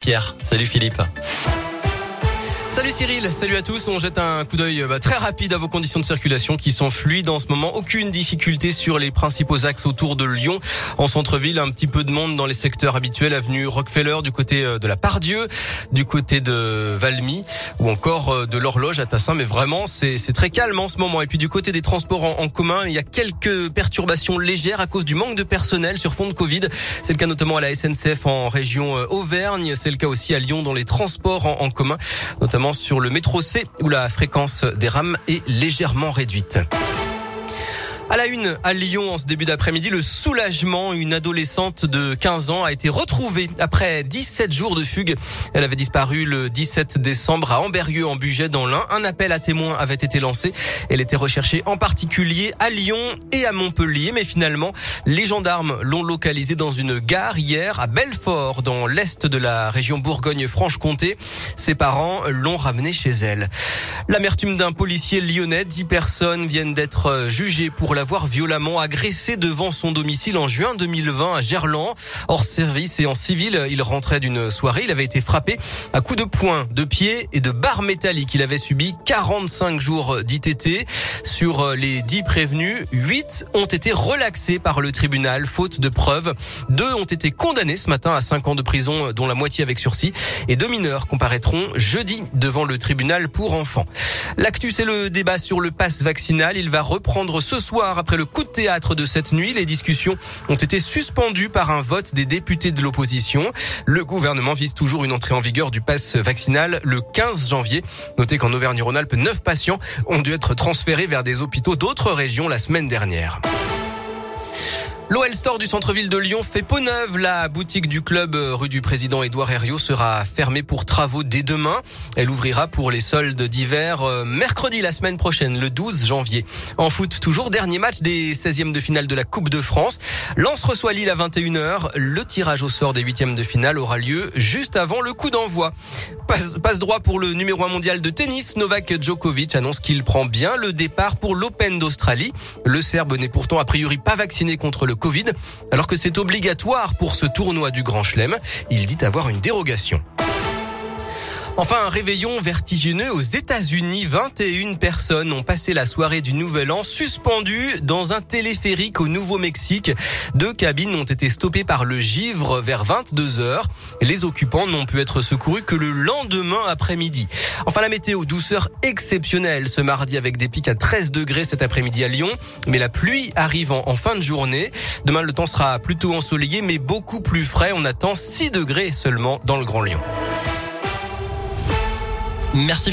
Pierre, salut Philippe. Salut Cyril, salut à tous. On jette un coup d'œil bah, très rapide à vos conditions de circulation qui sont fluides en ce moment. Aucune difficulté sur les principaux axes autour de Lyon. En centre-ville, un petit peu de monde dans les secteurs habituels, avenue Rockefeller du côté euh, de la Pardieu, du côté de Valmy ou encore euh, de l'horloge à Tassin. Mais vraiment, c'est très calme en ce moment. Et puis du côté des transports en, commun, il y a quelques perturbations légères à cause du manque de personnel sur fond de Covid. C'est le cas notamment à la SNCF en région euh, Auvergne. C'est le cas aussi à Lyon dans les transports en, en commun, notamment sur le métro C où la fréquence des rames est légèrement réduite. À la une, à Lyon, en ce début d'après-midi, le soulagement. Une adolescente de 15 ans a été retrouvée après 17 jours de fugue. Elle avait disparu le 17 décembre à Amberieux, en Bugey, dans l'Ain. Un appel à témoins avait été lancé. Elle était recherchée en particulier à Lyon et à Montpellier. Mais finalement, les gendarmes l'ont localisée dans une gare hier à Belfort, dans l'est de la région Bourgogne-Franche-Comté. Ses parents l'ont ramenée chez elle. L'amertume d'un policier lyonnais. Dix personnes viennent d'être jugées pour la l'avoir violemment agressé devant son domicile en juin 2020 à Gerland. Hors service et en civil, il rentrait d'une soirée. Il avait été frappé à coups de poing, de pied et de barres métalliques. Il avait subi 45 jours d'ITT. Sur les 10 prévenus, 8 ont été relaxés par le tribunal, faute de preuves. Deux ont été condamnés ce matin à 5 ans de prison, dont la moitié avec sursis. Et deux mineurs comparaîtront jeudi devant le tribunal pour enfants. L'actu, c'est le débat sur le pass vaccinal. Il va reprendre ce soir après le coup de théâtre de cette nuit. Les discussions ont été suspendues par un vote des députés de l'opposition. Le gouvernement vise toujours une entrée en vigueur du pass vaccinal le 15 janvier. Notez qu'en Auvergne-Rhône-Alpes, neuf patients ont dû être transférés vers des hôpitaux d'autres régions la semaine dernière. L'OL Store du centre-ville de Lyon fait peau neuve. La boutique du club euh, rue du président Édouard Herriot sera fermée pour travaux dès demain. Elle ouvrira pour les soldes d'hiver euh, mercredi la semaine prochaine, le 12 janvier. En foot, toujours dernier match des 16e de finale de la Coupe de France. Lance reçoit Lille à 21h. Le tirage au sort des 8e de finale aura lieu juste avant le coup d'envoi. Passe, droit pour le numéro 1 mondial de tennis. Novak Djokovic annonce qu'il prend bien le départ pour l'Open d'Australie. Le Serbe n'est pourtant a priori pas vacciné contre le Covid, alors que c'est obligatoire pour ce tournoi du Grand Chelem. Il dit avoir une dérogation. Enfin, un réveillon vertigineux aux États-Unis. 21 personnes ont passé la soirée du Nouvel An suspendues dans un téléphérique au Nouveau-Mexique. Deux cabines ont été stoppées par le givre vers 22 heures. Les occupants n'ont pu être secourus que le lendemain après-midi. Enfin, la météo douceur exceptionnelle ce mardi avec des pics à 13 degrés cet après-midi à Lyon. Mais la pluie arrive en, fin de journée. Demain, le temps sera plutôt ensoleillé, mais beaucoup plus frais. On attend 6 degrés seulement dans le Grand Lyon. Merci.